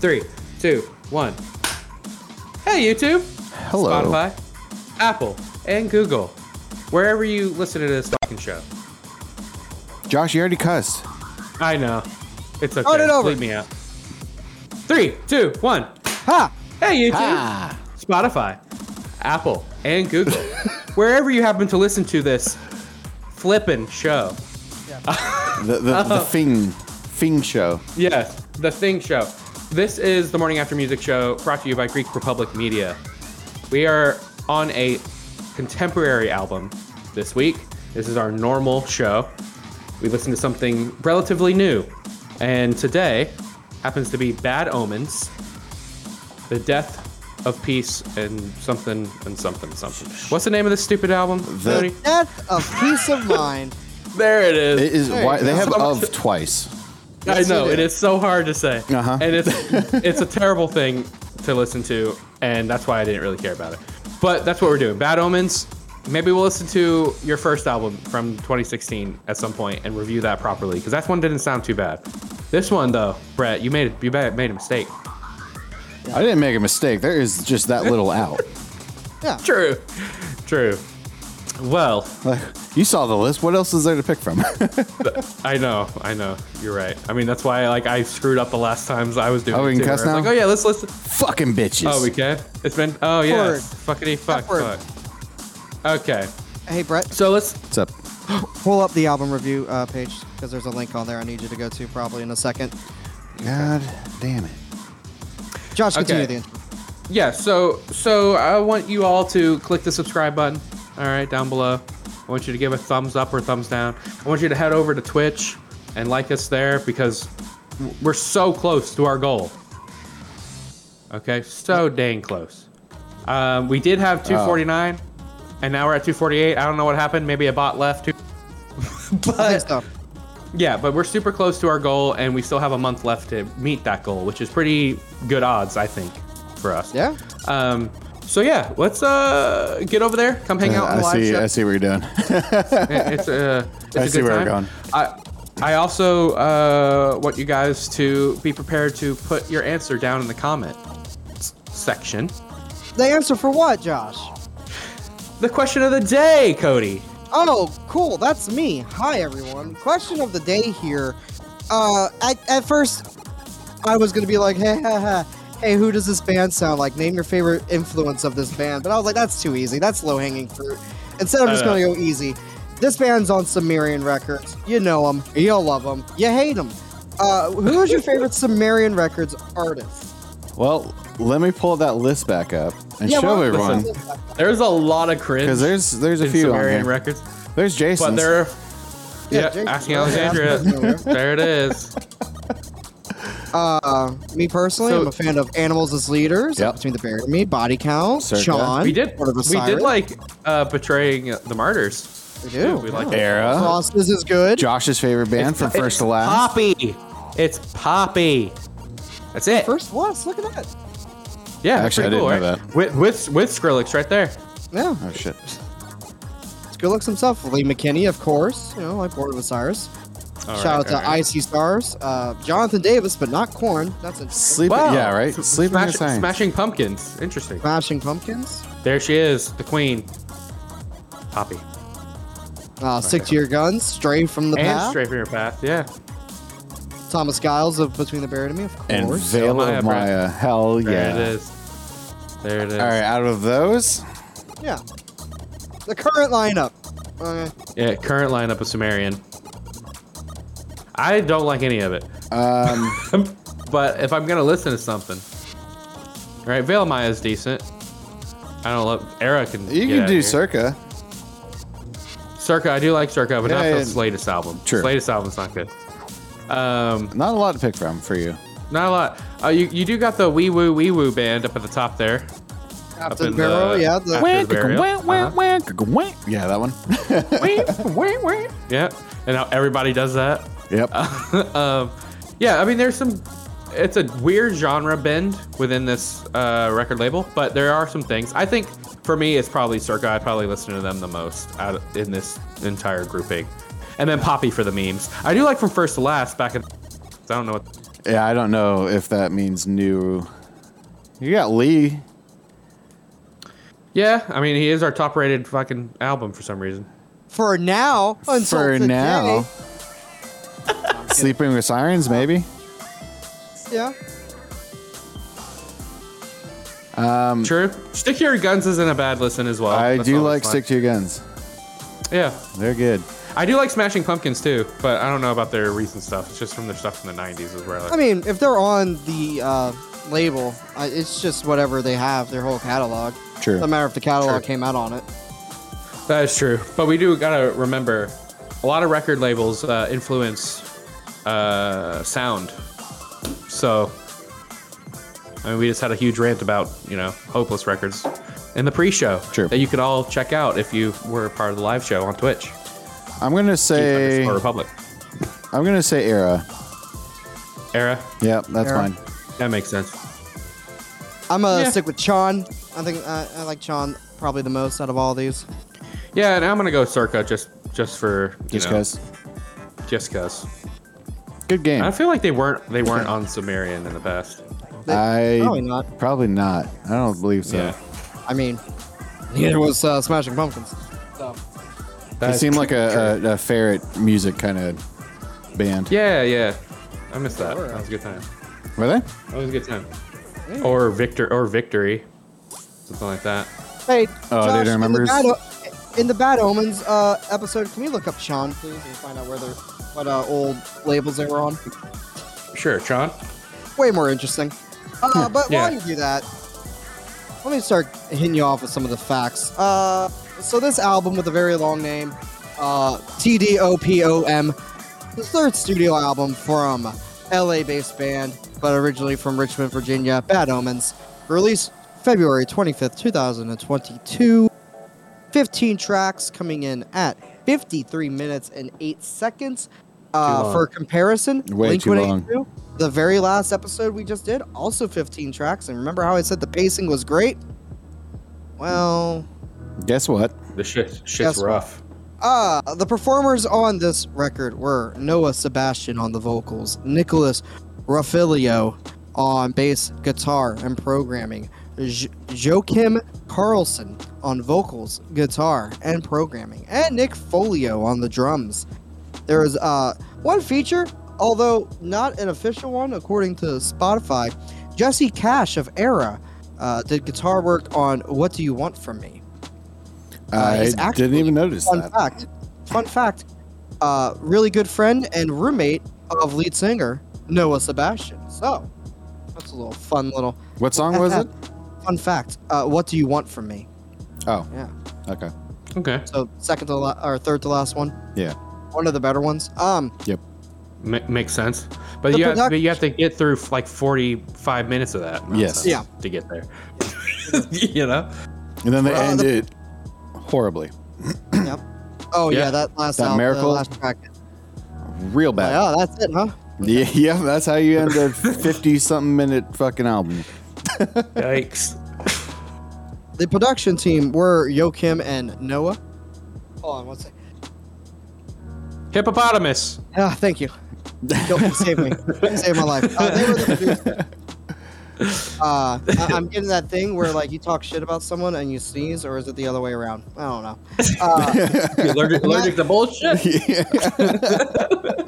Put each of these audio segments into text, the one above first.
Three, two, one. Hey, YouTube, Hello. Spotify, Apple, and Google. Wherever you listen to this fucking show. Josh, you already cussed. I know. It's okay. Start it over. Leave me out. Three, two, one. Ha! Hey, YouTube, Ah. Spotify, Apple, and Google. Wherever you happen to listen to this flippin' show. The the, the Fing Fing show. Yes, the Thing Show. This is the Morning After Music show brought to you by Geek Republic Media. We are on a contemporary album this week. This is our normal show. We listen to something relatively new. And today happens to be Bad Omens, The Death of Peace, and something and something something. What's the name of this stupid album? The- Cody? Death of peace of mind. There it is. It is There why they have of much- twice. I know it it is. is so hard to say, Uh-huh. and it's it's a terrible thing to listen to, and that's why I didn't really care about it. But that's what we're doing. Bad Omens. Maybe we'll listen to your first album from 2016 at some point and review that properly because that one didn't sound too bad. This one though, Brett, you made you made made a mistake. I didn't make a mistake. There is just that little out. Yeah. True, true. Well, you saw the list. What else is there to pick from? I know, I know. You're right. I mean, that's why like I screwed up the last times I was doing. Oh, we it can too, cuss where I was now? Like, oh yeah, let's listen. Fucking bitches. Oh, we can. It's been. Oh yeah. Word. Fuckity fuck F word. fuck. Okay. Hey, Brett, So let's. What's up? pull up the album review uh, page because there's a link on there. I need you to go to probably in a second. God damn it. Josh, continue Okay. the intro. Yeah. So so I want you all to click the subscribe button. All right, down below. I want you to give a thumbs up or thumbs down. I want you to head over to Twitch and like us there because we're so close to our goal. Okay, so dang close. Um, we did have 249, and now we're at 248. I don't know what happened. Maybe a bot left. Too. But. Yeah, but we're super close to our goal, and we still have a month left to meet that goal, which is pretty good odds, I think, for us. Yeah. Um. So yeah, let's uh get over there. Come hang out on I live see. show. I see what you're doing. It's uh, it's I a see good where we're going. I I also uh want you guys to be prepared to put your answer down in the comment section. The answer for what, Josh? The question of the day, Cody. Oh, cool. That's me. Hi, everyone. Question of the day here. Uh, I, at first, I was gonna be like, hey, ha, ha, hey, who does this band sound like? Name your favorite influence of this band. But I was like, that's too easy. That's low hanging fruit. Instead, I'm just gonna go easy. This band's on Sumerian Records. You know them. You'll love them. You hate them. Uh, who is your favorite Sumerian Records artist? well, let me pull that list back up and Yeah, show well, everyone listen. There's a lot of cringe because there's there's a in few on here. records, There's Jason. but there. Are, Yeah, yeah, Jason, asking Alexandria. Alexandria. there it is. Uh, me personally, So- I'm a fan of Animals as Leaders, Yep. Between the Buried and Me, Body Count, Circa. Chon. We did. Of We did like uh, betraying the martyrs. We do. We like. Erra. Frosted is good. Josh's favorite band from first to last. Poppy. It's Poppy. That's it. First was. Look at that. yeah, that's Actually, I didn't know right? that. With with with Skrillex right there. Yeah. Oh shit. Skrillex himself. Lee McKinney, of course. You know, like Born of Osiris. All Shout right, out to all right. I See Stars. Uh, Jonathan Davis, but not Korn. That's interesting. Sleep. Wow. Yeah, right. S- Sleeping Smash- in Smashing Pumpkins. Interesting. Smashing Pumpkins. There she is, the queen. Poppy. Uh, Stick to Your Guns. Stray from the And Path. Straight from Your Path. Yeah. Thomas Giles of Between the Buried and Me, of course. And Veil Maya, of bro. Maya. Hell yeah. There it is. There it is. All right, out of those, yeah. The current lineup. Okay. Yeah, current lineup of Sumerian. I don't like any of it. um, but if I'm gonna listen to something, all right, Veil Maya is decent. I don't love. Erra can. you get can out do here. Circa. Circa. I do like Circa, but Yeah, not yeah. his latest album. True. His latest album's not good. Um, Not a lot to pick from for you. not a lot. Uh, you you do got the Wee Woo Wee Woo band up at the top there. up Captain in Barrel, the, yeah, the- after the burial. Uh-huh. Yeah, that one. Yeah, and now everybody does that. Yep. um, yeah, I mean, there's some. It's a weird genre bend within this uh, record label, but there are some things. I think for me, it's probably Circa. I probably listen to them the most out of, in this entire grouping, and then Poppy for the memes. I do like from first to last. Back in, I don't know what. Yeah, I don't know if that means new. You got Lee. Yeah, I mean, he is our top-rated fucking album for some reason. For now, until For today. Now. Sleeping with Sirens, maybe. Yeah. Um, True. Stick to Your Guns isn't a bad listen as well. I That's do always like fun. Stick to Your Guns. Yeah, They're good. I do like Smashing Pumpkins too, but I don't know about their recent stuff. It's just from their stuff from the '90s is where I like. I mean, if they're on the uh, label, uh, it's just whatever they have, their whole catalog. True. Doesn't matter if the catalog True. came out on it. That is true, but we do gotta remember, a lot of record labels uh, influence uh, sound. So, I mean, we just had a huge rant about you know Hopeless Records in the pre-show True. that you could all check out if you were part of the live show on Twitch. I'm gonna say. Republic I'm gonna say Erra. Erra. Yep, that's Erra. fine. That makes sense. I'm gonna Yeah. stick with Chon. I think uh, I like Chon probably the most out of all these. Yeah, and I'm gonna go Circa just just for you Just cause. just cause. Good game. I feel like they weren't they weren't on Sumerian in the past. I Probably not. probably not. I don't believe so. Yeah. I mean, neither was uh, Smashing Pumpkins. So They seem like a, a, a ferret music kind of band. Yeah, yeah. I missed that. That was a good time. Were they? That was a good time. Or Victor or Victory. Something like that. hey, Oh, they Josh, don't in the remember? In the Bad Omens uh, episode, can we look up Chon, please, and find out where they're, what uh, old labels they were on? Sure, Sean. Way more interesting. Uh, but Yeah. while you do that, let me start hitting you off with some of the facts. Uh, so this album with a very long name, uh, TDOPOM, the third studio album from LA-based band, but originally from Richmond, Virginia, Bad Omens, released February 25th, 2022. 15 tracks coming in at 53 minutes and 8 seconds. Uh, for comparison, Way too long. Blink-182, the very last episode we just did, also 15 tracks. And remember how I said the pacing was great? Well, Guess what? The shit shit's Guess what? rough. uh, the performers on this record were Noah Sebastian on the vocals, Nicholas Ruffilo on bass, guitar, and programming, J- Joakim Karlsson on vocals, guitar, and programming, and Nick Folio on the drums. There is uh, one feature, although not an official one according to Spotify. Jesse Cash of Erra uh, did guitar work on "What Do You Want From Me." Uh, I didn't even notice Fun that. fact. Fun fact. Uh, really good friend and roommate of lead singer Noah Sebastian. So that's a little fun little What song was it? Fun fact. Uh, what do you want from me? Oh, Yeah. okay. Okay. So second to la- or third to last one. Yeah. One of the better ones. Um, Ma- makes sense. But The you have, but you have to get through like 45 minutes of that. Yes. Yeah. To get there. you know? And then they Uh, the- ended horribly. yep. Oh yeah, Yeah. that last That al- the Miracle? last track. Real bad. Oh, that's it, huh? Yeah, yeah, that's how you end a 50 something minute fucking album. Yikes. The production team were Joakim and Noah. Hold on, one second. Hippopotamus. Ah, thank you. Yo, you saved me. You saved my life. Uh, they were the producers. Uh, I- I'm getting that thing where like you talk shit about someone and you sneeze, or is it the other way around? I don't know. Uh, You allergic, allergic to bullshit?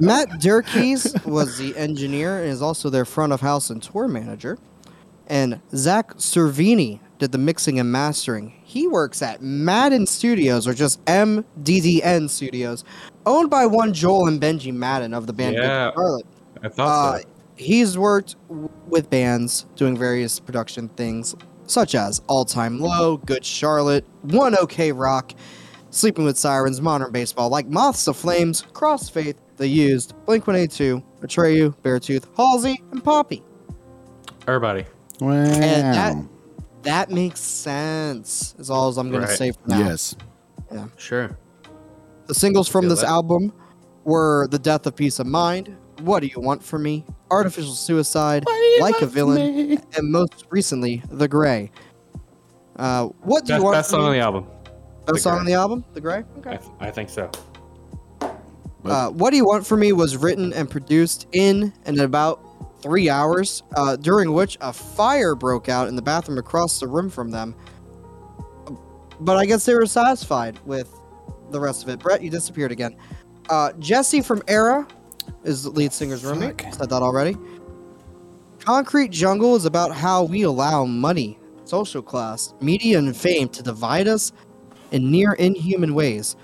Matt Durkees was the engineer and is also their front of house and tour manager. And Zach Cervini did the mixing and mastering. He works at Madden Studios, or just MDDN Studios, owned by one Joel and Benji Madden of the band Good Yeah. Charlotte. I thought Uh, so. he's worked w- with bands doing various production things, such as All Time Low, Good Charlotte, One OK Rock, Sleeping with Sirens, Modern Baseball, like Moths to Flames, Crossfaith, The Used, Blink 182, Atreyu, Beartooth, Halsey, and Poppy. Everybody. Wow. that- that makes sense. Is all I'm gonna say for now. Yes. Yeah. Sure. The singles from Feel this that. album were "The Death of Peace of Mind," "What Do You Want From Me," "Artificial Suicide," "Like a Villain," and most recently, "The Gray." Uh, what do Best, you want? best from song on me? the album. Best The song Gray. on the album, "The Gray." I, Okay. th- I think so. Uh, "What Do You Want From Me" was written and produced in and about three hours, uh, during which a fire broke out in the bathroom across the room from them. But I guess they were satisfied with the rest of it. Brett, you disappeared again. Uh, Jesse from Erra is the lead singer's roommate. Fuck. Said that already. Concrete Jungle is about how we allow money, social class, media, and fame to divide us in near inhuman ways.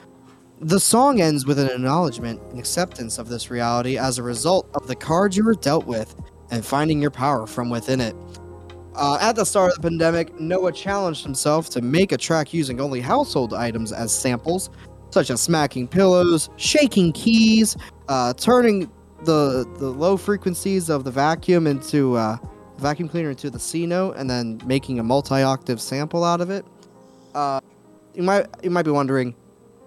The song ends with an acknowledgement and acceptance of this reality as a result of the cards you were dealt with and finding your power from within it. Uh, at the start of the pandemic, Noah challenged himself to make a track using only household items as samples, such as smacking pillows, shaking keys, uh, turning the the low frequencies of the vacuum into uh, vacuum cleaner into the C note, and then making a multi-octave sample out of it. Uh, you might you might be wondering,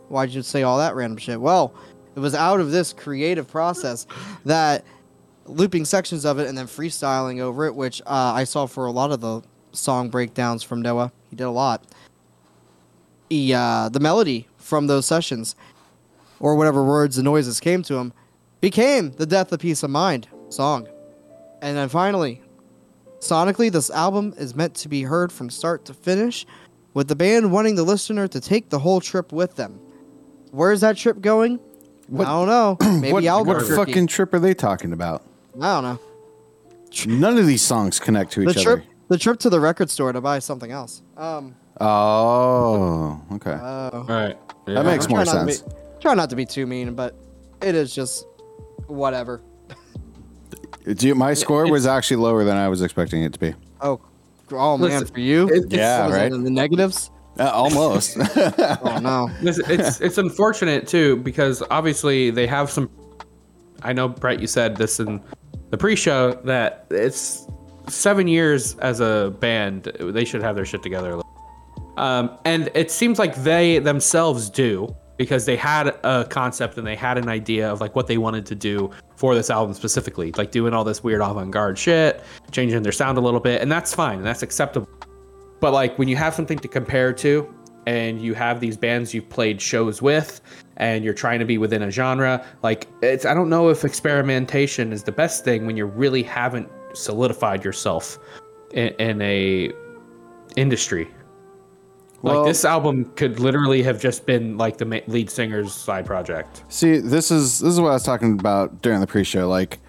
why'd you say all that random shit? Well, it was out of this creative process that looping sections of it and then freestyling over it, which uh, I saw for a lot of the song breakdowns from Noah. He did a lot. He, uh, the melody from those sessions, or whatever words and noises came to him, became the Death of Peace of Mind song. And then finally, sonically, this album is meant to be heard from start to finish, with the band wanting the listener to take the whole trip with them. Where's that trip going? What- I don't know. Maybe what, what fucking trip are they talking about? I don't know. None of these songs connect to The each trip, other. the trip to the record store to buy something else. Um, Oh, okay. uh, All right. Yeah. that makes try more not to sense. be- try not to be too mean, but it is just whatever. Do you- my score was actually lower than I was expecting it to be. Oh, oh man, Listen, for you, it- it's- Yeah, What it, right. in the negatives. Uh, almost. Oh no. This, it's it's unfortunate too because obviously they have some. I know Brett, you said this in the pre-show that it's seven years as a band. They should have their shit together. Um, and it seems like they themselves do because they had a concept and they had an idea of like what they wanted to do for this album specifically, like doing all this weird avant-garde shit, changing their sound a little bit, and that's fine and that's acceptable. But like when you have something to compare to and you have these bands you've played shows with and you're trying to be within a genre, like it's I don't know if experimentation is the best thing when you really haven't solidified yourself in, in a industry. Well- like this album could literally have just been like the lead singer's side project. See, this is this is what I was talking about during the pre-show. Like,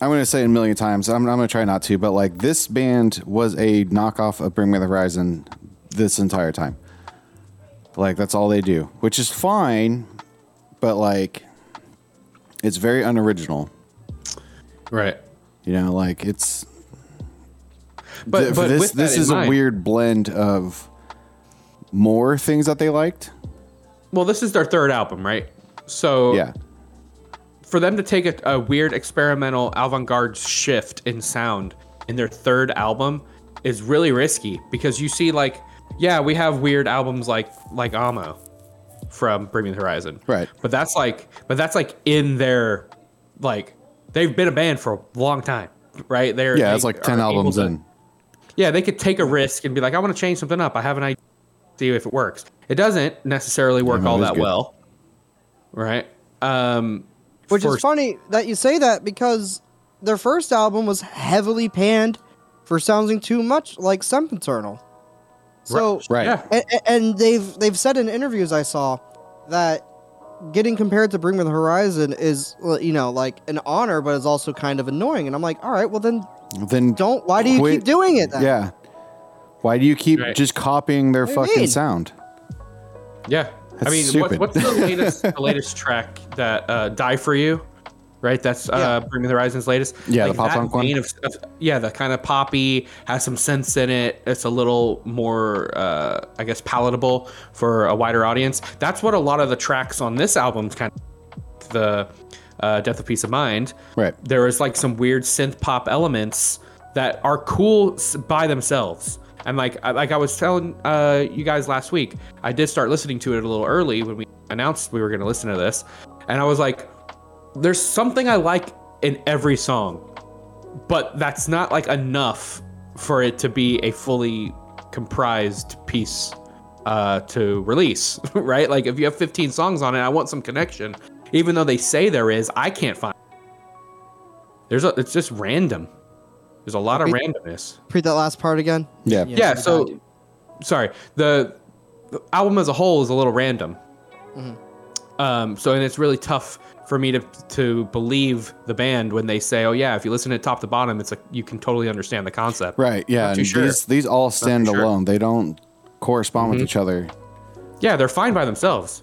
I'm going to say it a million times. I'm, I'm going to try not to, but like this band was a knockoff of Bring Me the Horizon this entire time. Like that's all they do, which is fine, but like it's very unoriginal. Right. You know, like it's But, th- but this this is a mind- weird blend of more things that they liked. Well, this is their third album, right? So Yeah. for them to take a, a weird experimental avant-garde shift in sound in their third album is really risky because you see like yeah we have weird albums like like Amo from Bring Me the Horizon Right. but that's like but that's like in their like they've been a band for a long time right they're Yeah, they it's like 10 albums to- in. yeah, they could take a risk and be like, I want to change something up. I have an idea, see if it works. It doesn't necessarily work no, all that good. well, right? Um, Which for- is funny that you say that because their first album was heavily panned for sounding too much like Sempiternal. So Right. Yeah, and, and they've they've said in interviews I saw that getting compared to Bring Me the Horizon is you know like an honor, but it's also kind of annoying. And I'm like, all right, well then Then don't. Why do you Quit- keep doing it? Then? Yeah. Why do you keep Right. just copying their What fucking sound? yeah. I mean, what, what's the latest the latest track that uh, "Die for You"? Right, that's uh, Bring Me the Horizon's latest. Yeah, the pop that punk one? Of, of, yeah, the kind of poppy has some sense in it. It's a little more, uh, I guess, palatable for a wider audience. That's what a lot of the tracks on this album kind of the uh, Death of Peace of Mind. Right. there is like some weird synth pop elements that are cool by themselves And like I- like I was telling uh, you guys last week, I did start listening to it a little early when we announced we were going to listen to this, and I was like, "There's something I like in every song, but that's not like enough for it to be a fully comprised piece uh, to release, right? Like if you have 15 songs on it, I want some connection, even though they say there is. I can't find. There's a. It's just random. There's a lot of randomness. Read that last part again. Yeah. Yeah. you So, sorry. The, the album as a whole is a little random. Um. So and it's really tough for me to to believe the band when they say, "Oh yeah, if you listen to top to bottom, it's like you can totally understand the concept." Right. Yeah. And sure. these these all stand too sure. alone. They don't correspond Mm-hmm. with each other. Yeah, they're fine by themselves,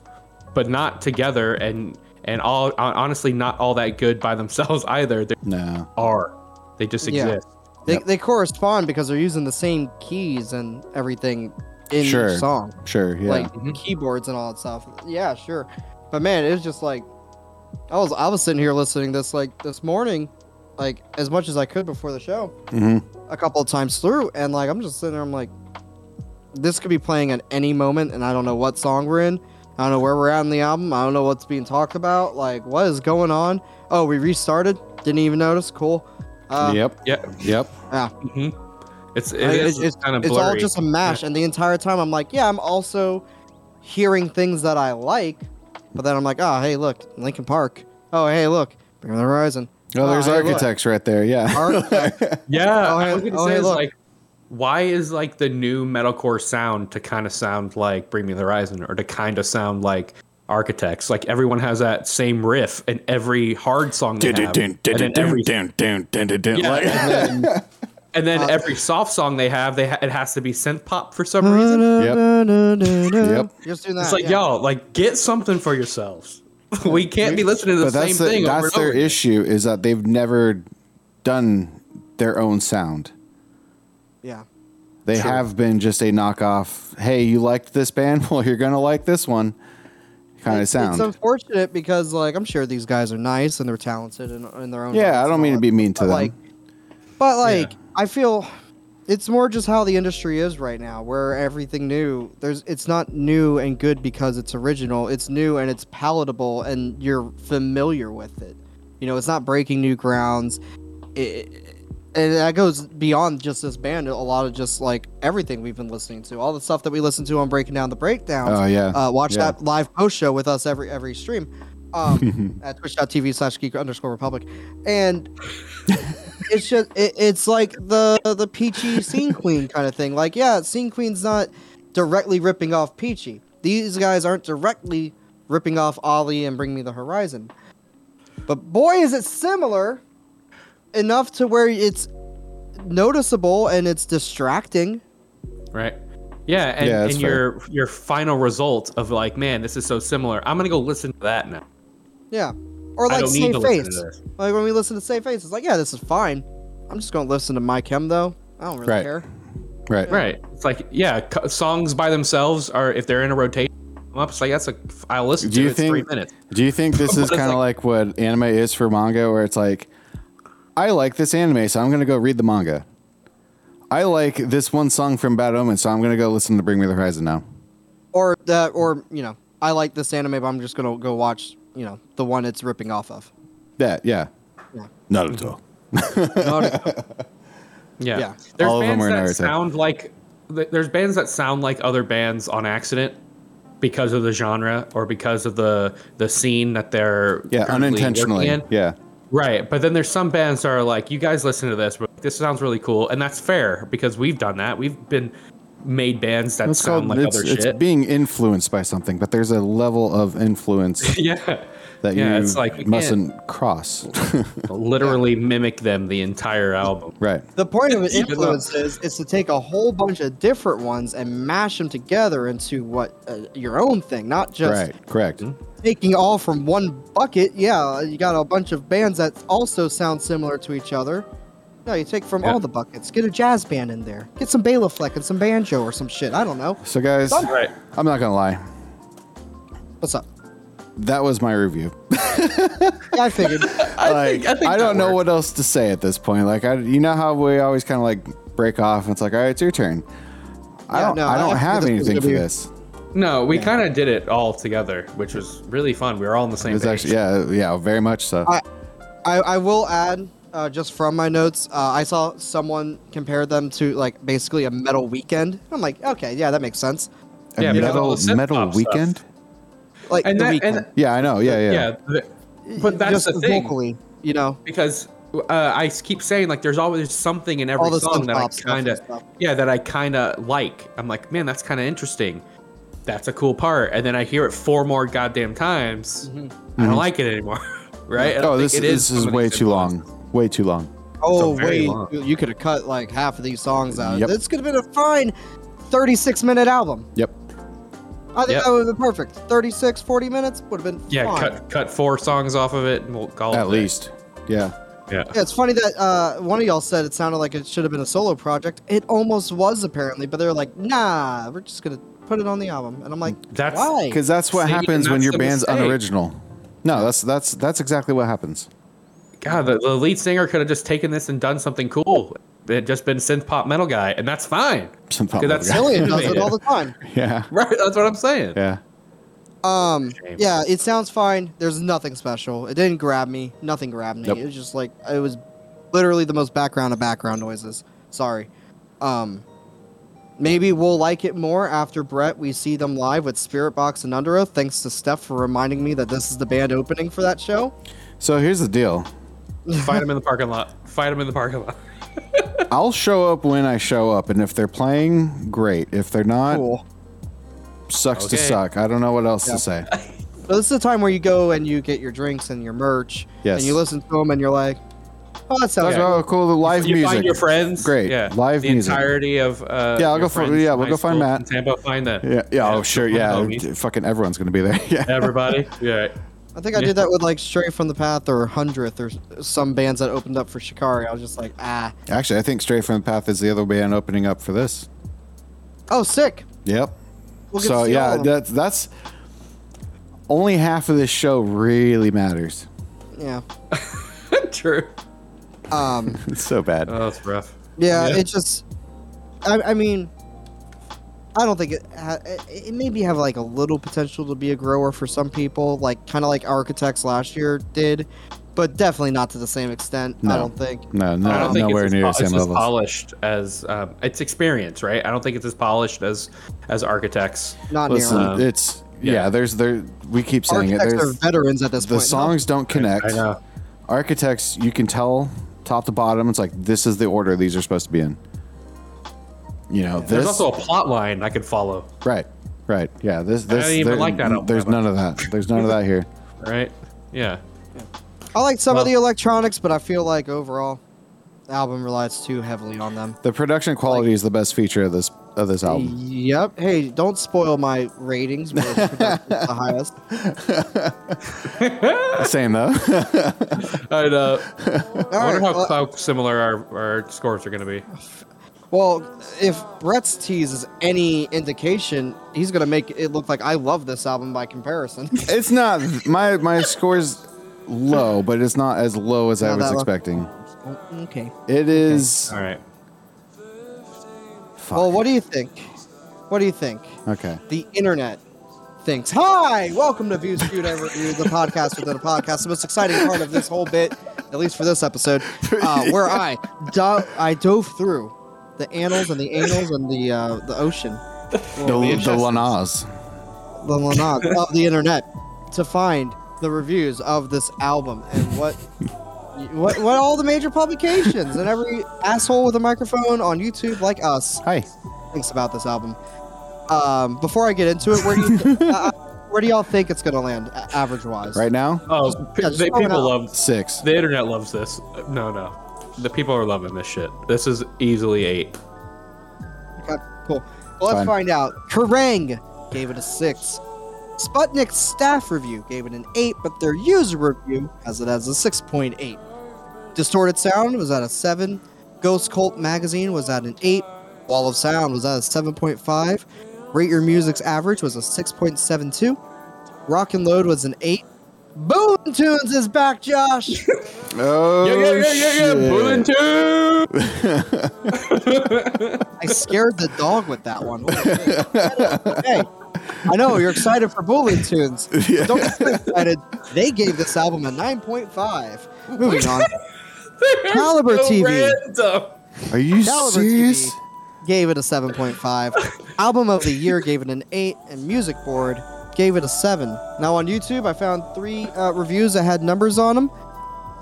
but not together, and and all honestly not all that good by themselves either. They No. are. They just Yeah. exist. They, Yep. they correspond because they're using the same keys and everything in Sure. each song, Sure. Yeah. like Mhm. keyboards and all that stuff. Yeah, sure. But man, it was just like I was I was sitting here listening to this like this morning, like as much as I could before the show, hmm a couple of times through, and like I'm just sitting there, I'm like, this could be playing at any moment, and I don't know what song we're in. I don't know where we're at in the album. I don't know what's being talked about. Like, what is going on? Oh, we restarted. Didn't even notice. Cool. Uh, yep. Yeah. Yep. Yeah. hmm It's, it I, is, it's kind of it's all just a mash, and the entire time I'm like, yeah, I'm also hearing things that I like, but then I'm like, oh, hey, look, Linkin Park. Oh, hey, look, Bring Me the Horizon. Oh, there's hey, look. architects right there. Yeah. Architect. Yeah, Oh, I hey- was gonna oh, say hey, is look. like, why is like the new metalcore sound to kind of sound like Bring Me the Horizon, or to kind of sound like Architects? Like everyone has that same riff in every hard song they have, and then every yeah, and then, and then every soft song they have, they ha- it has to be synth pop for some reason. Yep. yep. Just doing that. It's like yeah. y'all, like get something for yourselves. we can't be listening to the But same that's the, thing. over that's and their over again. issue is that they've never done their own sound. Yeah. They Sure. have been just a knockoff. Hey, you liked this band? Well, you're gonna like this one. Kind of It's- sound. It's unfortunate because, like, I'm sure these guys are nice and they're talented in, in their own. yeah, rights I and don't mean all to be that, mean to but, them. Like, but like, Yeah. I feel it's more just how the industry is right now, where everything new. There's, it's not new and good because it's original. It's new and it's palatable, and you're familiar with it. You know, it's not breaking new grounds. It, and that goes beyond just this band. A lot of just like everything we've been listening to, all the stuff that we listen to on Breaking Down the Breakdowns. oh yeah. Uh, watch Yeah. that live post show with us every every stream um, at twitch.tv slash geek underscore republic. And it's just, it, it's like the the Peachy Scene Queen kind of thing. Like, yeah, Scene Queen's not directly ripping off Peachy. These guys aren't directly ripping off Oli and Bring Me the Horizon. But boy, is it similar enough to where it's noticeable and it's distracting. right? Yeah, and, Yeah, and your your final result of like, man, this is so similar. I'm gonna go listen to that now. Yeah. Or like don't Save Face. Like when we listen to Save Face, it's like, yeah, this is fine. I'm just gonna listen to My Chem though. I don't really Right. care. right. Right. It's like, yeah, co- songs by themselves are if they're in a rotation. I'm up, it's like that's a I'll listen Do to you it. It's three think? minutes. Do you think this is kind of like, what anime is for manga, where it's like, I like this anime, so I'm gonna go read the manga. I like this one song from Bad Omen, so I'm gonna go listen to Bring Me the Horizon now. Or that, or you know, I like this anime, but I'm just gonna go watch, you know, the one it's ripping off of. That, yeah. Yeah. Naruto. Mm-hmm. Naruto. Yeah. Yeah. There's All of them bands are that Naruto. sound like th- there's bands that sound like other bands on accident because of the genre or because of the the scene that they're Yeah, currently unintentionally. in. Yeah. Right, but then there's some bands that are like, you guys listen to this, but this sounds really cool, and that's fair because we've done that. We've been made bands that It's sound called like it's, other it's shit. being influenced by something, but there's a level of influence yeah, that Yeah, you it's like we can't- mustn't cross. literally mimic them the entire album. right. The point of an influence is, is to take a whole bunch of different ones and mash them together into what uh, your own thing, not just Right. Correct. taking all from one bucket. Yeah, you got a bunch of bands that also sound similar to each other. No, you take from Yeah. all the buckets. Get a jazz band in there. Get some Bela Fleck and some banjo or some shit. I don't know. So, guys, Right. I'm not gonna lie. What's up? That was my review. Yeah, I figured. I like, think, I, think I don't know works. what else to say at this point. Like, I, you know how we always kind of like break off, and it's like, all right, it's your turn. I Yeah, don't. no, I I don't think have this anything for this. No, we Yeah. kind of did it all together, which was really fun. We were all on the It same was page. actually yeah, yeah, very much so. I- I, I will add, uh, just from my notes, uh, I saw someone compare them to like basically a metal Weeknd. I'm like, okay, yeah, that makes sense. A Yeah, metal metal pop stuff. Weeknd. Like And the that- Weeknd, and- Yeah, I know. Yeah, yeah. yeah. th- but that's just the thing. vocally, you know, because uh, I s- keep saying like there's always something in every song that I kind of yeah that I kind of like. I'm like, man, that's kind of interesting. That's a cool part, and then I hear it four more goddamn times. I don't like it anymore, right? Oh, this it this is way too influences. long. Way too long. Oh very wait, long. you- you could have cut like half of these songs out. Yep. This could have been a fine 36 minute album. Yep. I think Yep. that would have been perfect. 36, 40 minutes would have been Yeah, fine. cut cut four songs off of it, and we'll call it At a day. least. Yeah. Yeah. Yeah, it's funny that uh, one of y'all said it sounded like it should have been a solo project. It almost was apparently, but they were like, "Nah, we're just gonna put it on the album." And I'm like, That's- "Why?" Because that's what See, happens and when your band's mistake. unoriginal. No, that's that's that's exactly what happens. God, the, the lead singer could have just taken this and done something cool. It had just been synth pop metal guy, and that's fine. Some Because that's yeah. Killian does it all the time. yeah. Right, that's what I'm saying. Yeah. Um, Shame. yeah, it sounds fine. There's nothing special. It didn't grab me. Nothing grabbed me. Nope. It was just like it was literally the most background of background noises. Sorry. Um, maybe we'll like it more after Brett. We see them live with Spiritbox and Underoath. Thanks to Steph for reminding me that this is the band opening for that show. So here's the deal. Fight them in the parking lot. Fight them in the parking lot. I'll show up when I show up, and if they're playing, great. If they're not, Cool. sucks to suck. I don't know what else Yeah. to say. But this is the time where you go and you get your drinks and your merch. Yes. And you listen to them and you're like, oh, that sounds That's Yeah. oh, cool. The live you music. find your friends. Great. Yeah. Live the music. entirety of. Uh, Yeah, I'll go for- yeah, we'll go find Matt. in Tampa. Find them. Yeah. Yeah. Oh, sure. Yeah. homies. Fucking everyone's gonna be there. Yeah. Everybody. Yeah. I think I Yeah. did that with like Stray from the Path or Hundredth or some bands that opened up for Shikari. I was just like, ah. Actually, I think Straight from the Path is the other band opening up for this. Oh, sick. Yep. We'll get so to see all yeah, of them. that's that's only half of this show really matters. Yeah. True. Um, It's so bad. Oh, that's rough. yeah, Yeah. it just, I, I mean, I don't think it, ha- it, it maybe have like a little potential to be a grower for some people, like kind of like Architects last year did, but definitely not to the same extent. I don't think. no, no, I don't think nowhere it's, near as, the po- same it's as polished as um, it's experience, right? I don't think it's as polished as as architects. Not Listen, nearly. Um, it's yeah. yeah. There's there. We keep saying it. Architects are There's veterans at this the point. no? songs don't connect. I know. Architects, you can tell top to bottom. It's like this is the order these are supposed to be in. You know, There's also a plot line I could follow, right, right. Yeah, this I this didn't even there- like that album There's none of that. There's none of that here. right? Yeah. I like some of the electronics, but I feel like overall, the album relies too heavily on them. The production quality is the best feature of this of this album. Yep. Hey, don't spoil my ratings. where the highest. Same though. I know. Uh, All I wonder right, how, well- how similar our, our scores are going to be. Well, if Brett's tease is any indication, he's gonna make it look like I love this album by comparison. it's not my my score's low, but it's not as low as I Not was that low. expecting. okay. It is. All right. Fuck. Well, what do you think? What do you think? Okay. The internet thinks. Hi, welcome to Views Feud Ever Review, the podcast within a podcast. The most exciting part of this whole bit, at least for this episode, uh, where I do- I dove through the annals and the annals and the uh, the ocean, The the Lanaz. the lanad of the internet, to find the reviews of this album and what. What, what all the major publications and every asshole with a microphone on YouTube like us Hi. thinks about this album. Um, before I get into it, where do you, uh, where do y'all think it's gonna land, average wise? Right now, Oh, pe- yeah, just they, people love six. the internet loves this. No, no, the people are loving this shit. This is easily eight. Okay, cool. Well, let's Fine. find out. Kerrang gave it a six. Sputnik's staff review gave it an eight, but their user review has it as a six point eight. Distorted Sound was at a seven. Ghost Cult Magazine was at an eight. Wall of Sound was at a seven point five. Rate Your Music's average was a six point seven two. Rock and Load was an eight. Boom Tunes is back, Josh. Oh yeah, yeah, yeah, yeah, yeah. Shit. Bulletin two. I scared the dog with that one. hey, I know you're excited for Boolin Tunes. Yeah. Don't get too excited. They gave this album a 9.5. Moving on. Caliber TV. Random. Are you Caliber serious? TV gave it a 7.5. Album of the Year gave it an 8, and Music Board gave it a 7. Now on YouTube, I found three uh, reviews that had numbers on them.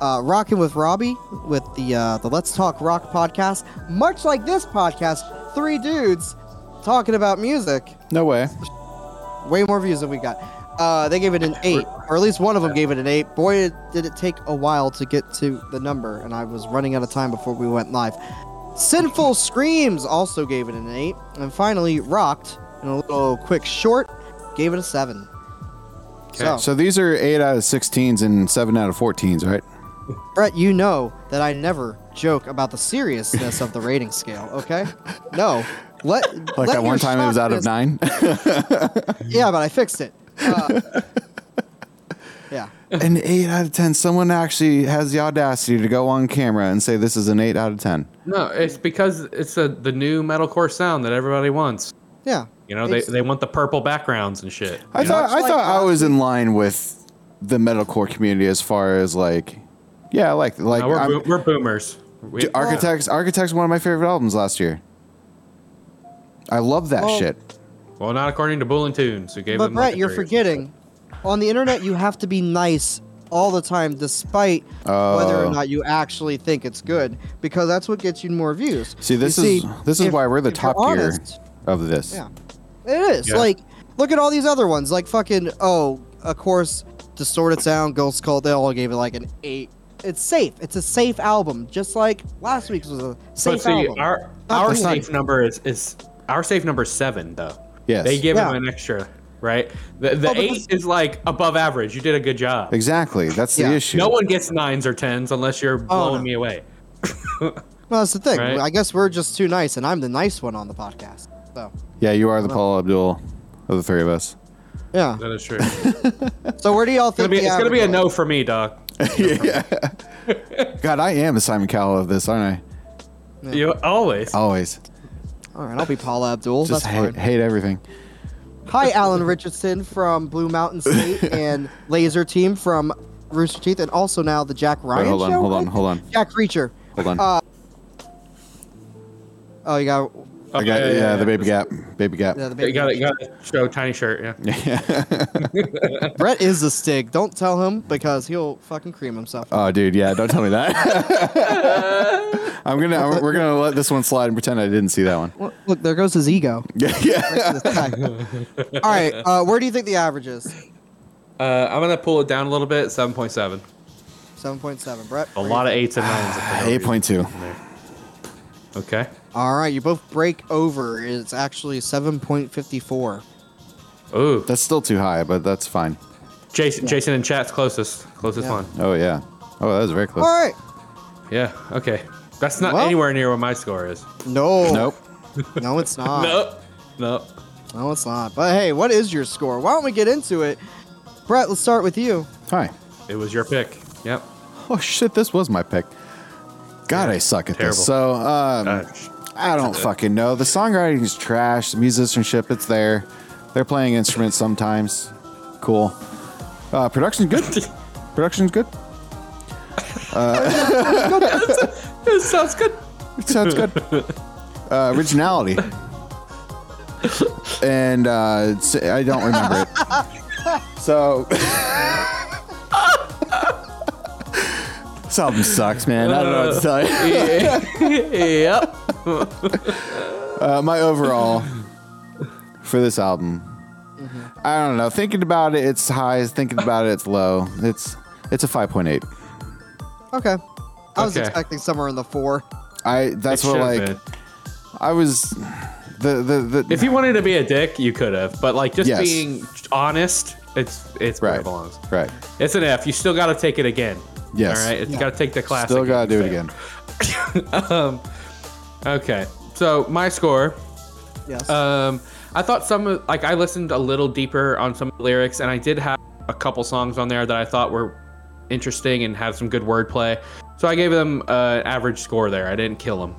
Uh, Rockin' with Robbie with the uh, the Let's Talk Rock podcast. Much like this podcast, three dudes talking about music. No way. Way more views than we got. Uh, they gave it an 8, or at least one of them gave it an 8. Boy, did it take a while to get to the number, and I was running out of time before we went live. Sinful Screams also gave it an 8. And finally, Rocked, in a little quick short, gave it a 7. So, So these are eight out of 16s and seven out of 14s, right? Brett, you know that I never joke about the seriousness of the rating scale, okay? No. Let, Like let that one time it was out of nine. Yeah, but I fixed it. Uh, yeah. an eight out of 10. Someone actually has the audacity to go on camera and say this is an eight out of 10. No, it's because it's a, the new metalcore sound that everybody wants. Yeah. You know, they, they want the purple backgrounds and shit. I you know? thought I like thought I was in line with the metalcore community as far as like, yeah, I like like No, we're, bo- we're boomers. We, Dude, Architects Architects one of my favorite albums last year. I love that Well, shit. well, not according to Boolin Tunes, who gave But them like Brett, a you're forgetting. On the internet, you have to be nice all the time, despite whether or Oh. not you actually think it's good, because that's what gets you more views. See, this You is this is if- why we're the top tier honest- of this. Yeah, it is. Yeah. Like, look at all these other ones. Like fucking oh, of course, distorted sound, Ghost Cult. They all gave it like an eight. It's safe. It's a safe album, just like last week's was a safe But see, album. our our for safe nothing. number is, is our safe number is seven though. Yes. They give Yeah. him an extra, right? The the Oh, because- eight is like above average. You did a good job. Exactly. That's Yeah. the issue. No one gets nines or tens unless you're oh, blowing Oh, no. me away. well, that's the thing. Right. I guess we're just too nice, and I'm the nice one on the podcast. So Yeah, you are the Paula Abdul of the three of us. yeah. That is true. So where do y'all gonna think be, it's gonna be a no for me, dog. God, I am the Simon Cowell of this, aren't I? You always. Always. All right, I'll be Paula Abdul. Just That's hate, fine. hate everything. Hi, Alan Ritchson from Blue Mountain State and Lazer Team from Rooster Teeth, and also now the Jack Ryan Wait, hold on, show. hold on, right? hold on, Jack Reacher. hold on. Uh, Oh, you got I got yeah, the baby gap, baby gap. yeah, the You baby. got to you got to show tiny shirt. Yeah. yeah. Brett is a stig. Don't tell him because he'll fucking cream himself. Oh, dude, yeah, don't tell me that. I'm gonna, I'm- we're gonna let this one slide and pretend I didn't see that one. Look, look, there goes his ego. Yeah, yeah. All right, uh, where do you think the average is? Uh, I'm gonna pull it down a little bit. Seven point seven. Seven point seven. Brett. A lot of eights and nines. if I don't Eight point two. Okay. All right, you both break over. It's actually seven point fifty four. Ooh, That's still too high, but that's fine. Jason. Jason in chat's closest. Closest Yeah. one. Oh yeah. Oh, that was very close. All right. Yeah. Okay. That's not Well- anywhere near what my score is. No. Nope. No, it's not. Nope. Nope. No, it's not. But hey, what is your score? Why don't we get into it? Brett, let's start with you. Hi. It was your pick. Yep. Oh shit, this was my pick. God, I suck at Terrible. this. So, um, Uh, I don't fucking know. The songwriting is trash. The musicianship, it's there. They're playing instruments sometimes. Cool. Uh, production's good. production's good. it sounds good. It sounds good. Uh, originality. and uh, it's- I don't remember it. So. this album sucks, man. I don't know what to tell you. yep. Uh, my overall for this album, I don't know. Thinking about it, it's high. Thinking about it, it's low. It's it's a five point eight. Okay. I was Okay. expecting somewhere in the four. I that's It what like been. I was the the the If you wanted to be a dick, you could have. But like just Yes. being honest, it's it's where right it belongs. right. It's an F. You still got to take it again. Yes. All right. It's Yeah. got to take the class. Still gotta do it and again. fail. Okay. So my score. Yes. Um, I thought some of like I listened a little deeper on some of the lyrics, and I did have a couple songs on there that I thought were interesting and had some good wordplay. So I gave them uh, an average score there. I didn't kill them.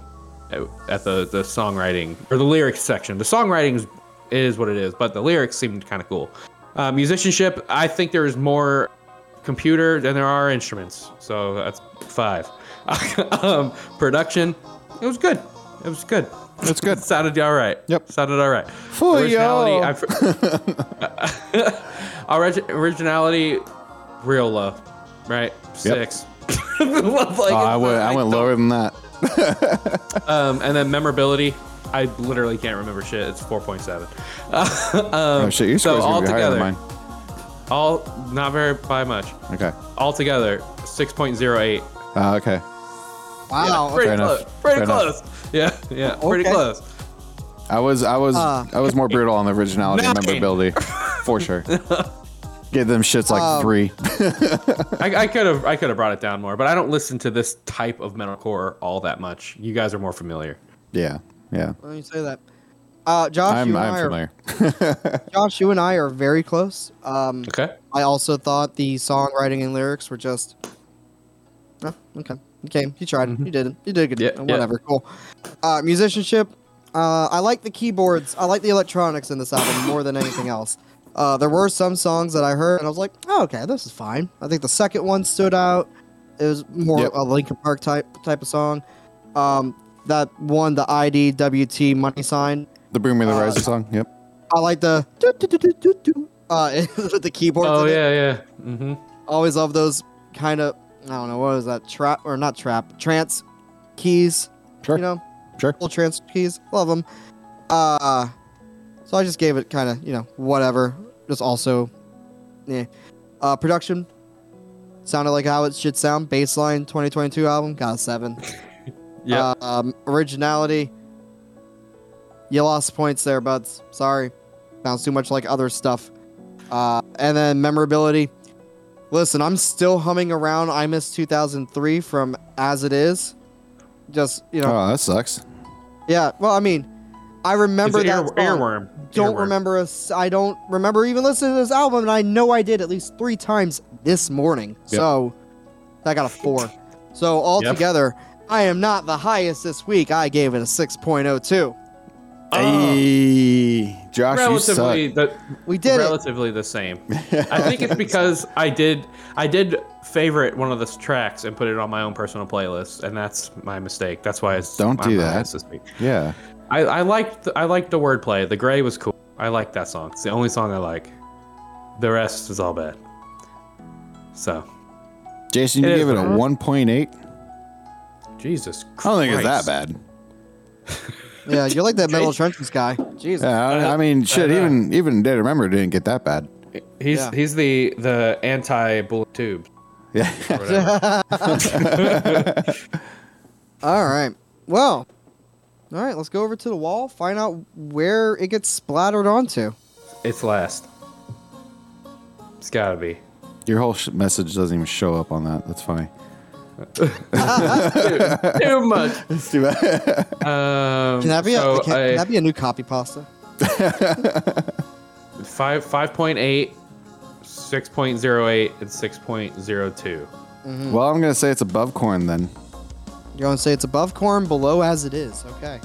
at, at the the songwriting or the lyrics section. The songwriting is, is what it is, but the lyrics seemed kind of cool. Uh, musicianship, I think there's more computer than there are instruments, so that's five. um, production, it was good. It was good. It's good. sounded all right. Yep. Sounded all right. For originality. I, Orig- originality, real low, right? Six. Like, Oh, I went I went lower than that. Um, and then memorability, I literally can't remember shit. It's four point seven. oh shit, your so score's gonna be higher than mine. All not very by much. Okay. All together, six point zero eight. Uh, okay. Wow. Pretty Fair close. enough. Pretty Fair enough. close. Yeah, yeah, pretty close. I was I was Uh, I was more brutal on the originality and memorability, for sure. Give them shits like Um, three. I could have I could have brought it down more, but I don't listen to this type of metalcore all that much. You guys are more familiar. yeah, yeah. When you say that, uh, Josh, I'm you and I'm I are, familiar. Josh, you and I are very close. Um, Okay. I also thought the songwriting and lyrics were just. Oh, okay. Okay. You tried. You did it. You did good. Yeah, Uh, yeah. Whatever. Cool. Uh, musicianship. Uh, I like the keyboards. I like the electronics in this album more than anything else. Uh, there were some songs that I heard and I was like, oh, okay, this is fine. I think the second one stood out. It was more Yep. a Linkin Park type type of song. Um, that one, the IDWT money sign. the Bring Me the uh, Horizon song. Yep. I like the do, do, do, do, do, do, uh, with the keyboards. Oh in it. yeah, yeah. Mm-hmm. Always love those kind of I don't know what is that trap or not trap trance keys. Sure. You know, Sure. little trance keys. Love them. Uh, so I just gave it kind of you know whatever. Just also, yeah. Uh, production sounded like how it should sound. Baseline 2022 album got a seven. Yeah. Uh, um, originality. You lost points there, buds. Sorry. Sounds too much like other stuff. Uh, and then memorability. Listen, I'm still humming around I Miss 2003 from As It Is. Just, you know, Oh, that sucks. yeah. Well, I mean, I remember It's that ear, song. earworm. Don't Earworm. remember us. I don't remember even listening to this album, and I know I did at least three times this morning. So I got a four. So altogether, I am not the highest this week. I gave it a 6.02. Oh. Hey, Josh, you suck. relatively the We did it. relatively the same. I think it's because I did I did favorite one of the tracks and put it on my own personal playlist, and that's my mistake. That's why it's Don't I'm do that. highest This week. Yeah. I, I liked I liked the wordplay. The gray was cool. I like that song. It's the only song I like. The rest is all bad. So Jason, you It gave is, it a 1.8. Jesus. Christ! I don't think it's that bad. Yeah, you're like that metal trenches guy. Jesus. Yeah, I, I mean, shit. know. Even even Dead Remember didn't get that bad. He's Yeah. he's the the anti bullet tube. Yeah. Whatever. All right. Well, all right, let's go over to the wall, find out where it gets splattered onto. it's last. It's gotta be. Your whole sh- message doesn't even show up on that. That's funny. Too much. It's too much. Um, Can that be, so a, can, I- can that be a new copy pasta? Five five point eight, six point zero eight, and six point zero two. well, I'm gonna say it's above Korn then. You're going to say it's above Korn, below as it is. Okay.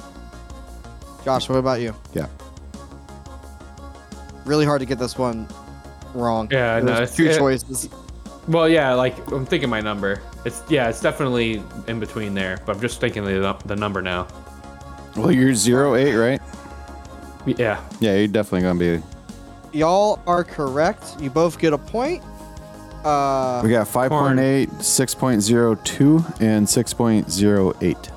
Josh, what about you? Yeah. Really hard to get this one wrong. Yeah, I know, There's it's- two it- choices. Well, yeah, like I'm thinking my number. It's yeah, it's definitely in between there, but I'm just thinking the the number now. Well, you're zero eight, right? Yeah, Yeah, you're definitely gonna be. Y'all are correct. You both get a point. Uh, We got 5.8, 6.02, and 6.08.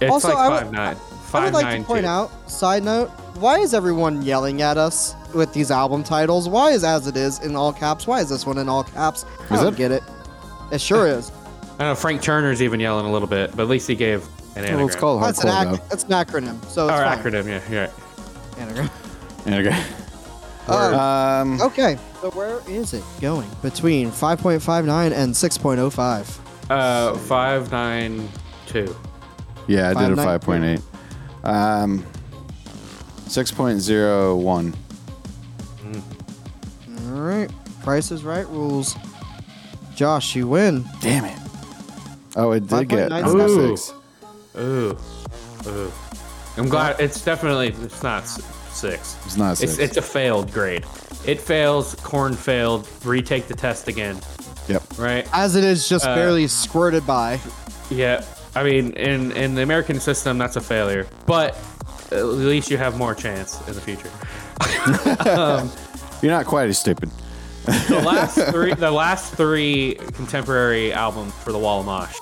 it's Also, like I would- five nine. I would like nine to point two. out, side note, why is everyone yelling at us with these album titles? Why is As It Is in all caps? Why is this one in all caps? I Is don't it? get it. It sure is. I know Frank Turner's even yelling a little bit, but at least he gave an anagram. Well, it's called That's an, hardcore, ac- that's an acronym, so Or it's fine. acronym, yeah, you're right. Anagram. though. Okay. Uh, Um, okay, so where is it going? Between 5.59 and 6.05. Uh, five nine two. yeah, I did a Five 5.8. Um, 6.01. Price is Right rules. Josh, you win. Damn it. Oh, it did get 5.96. number Ooh. six. Ooh. Ugh. I'm glad it's definitely it's not six. It's not six. it's a failed grade. It fails. Korn failed. Retake the test again. Yep. Right. As it is just Uh, barely squirted by. Yeah. I mean, in in the American system, that's a failure. But at least you have more chance in the future. You're not quite as stupid. The last three, the last three contemporary albums for the Wall of Mosh.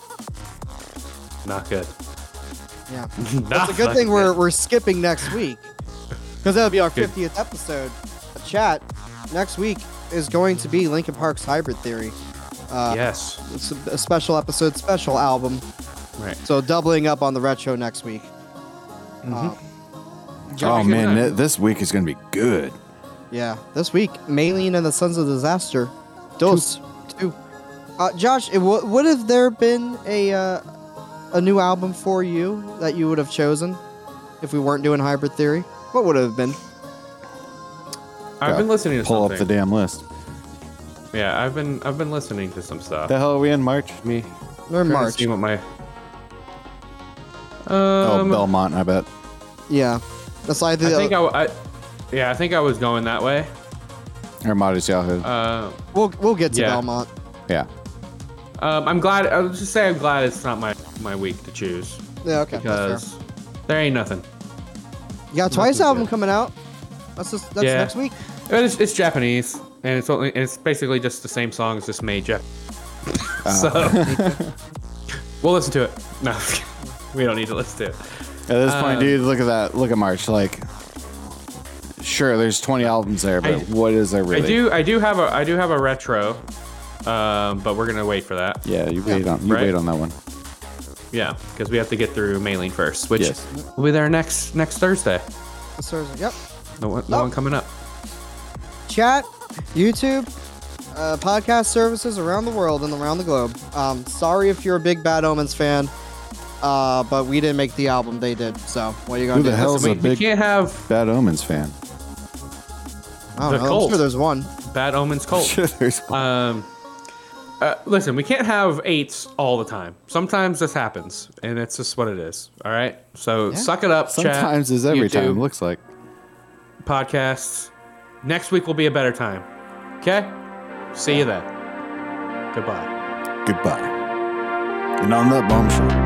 Not good. Yeah. Not It's a good fucking thing we're, we're skipping next week. Because that'll be our Good. 50th episode. A Chat, next week is going to be Linkin Park's Hybrid Theory. Uh, yes. It's a, a special episode, special album. Right. So doubling up on the retro next week. Uh, Oh man, th- this week is gonna be good. Yeah, this week, Maylene and the Sons of Disaster. Dos. Two. Uh, Josh, it, w- would have there been a uh, a new album for you that you would have chosen if we weren't doing Hybrid Theory? What would it have been? I've been listening to Pull something. up the damn list. Yeah, I've been I've been listening to some stuff. The hell are we in March? Me. Or trying to March. See what my. Oh, Um, Belmont, I bet. Yeah. That's like the, I think I, w- I- yeah, I think I was going that way. Or Modest Yahoo. Uh, we'll we'll get to yeah. Belmont. yeah. um, I'm glad. I'll just say I'm glad it's not my my week to choose Yeah, okay. That's fair. because there ain't nothing. You got Twice nothing album good. coming out. That's just, that's Yeah. next week. It's, it's Japanese and it's only and it's basically just the same songs just made Jap. so we'll listen to it. No, we don't need to listen to it. At this point, Um, dude, look at that. Look at March. Like, sure, there's 20 albums there, but I- what is there really? I do I do have a I do have a retro, um, but we're gonna wait for that. Yeah, you wait on you Right. wait on that one. Yeah, because we have to get through Maylene first, which Yes. will be there next next Thursday. This Thursday. Yep. The one, the Oh. one coming up. Chat, YouTube, uh, podcast services around the world and around the globe. Um, sorry if you're a big Bad Omens fan, uh, but we didn't make the album. They did. So what are you gonna Who do? the hell's We, a we big can't have Bad Omens fan? I don't the know. I'm sure there's one. bad omens cult. Sure, there's Um, uh, listen, we can't have eights all the time. Sometimes this happens, and it's just what it is. All right, so suck it up. chat, sometimes is every YouTube, time. Looks like. podcasts. Next week will be a better time. Okay, see you then. Goodbye. Goodbye. And on that bombshell.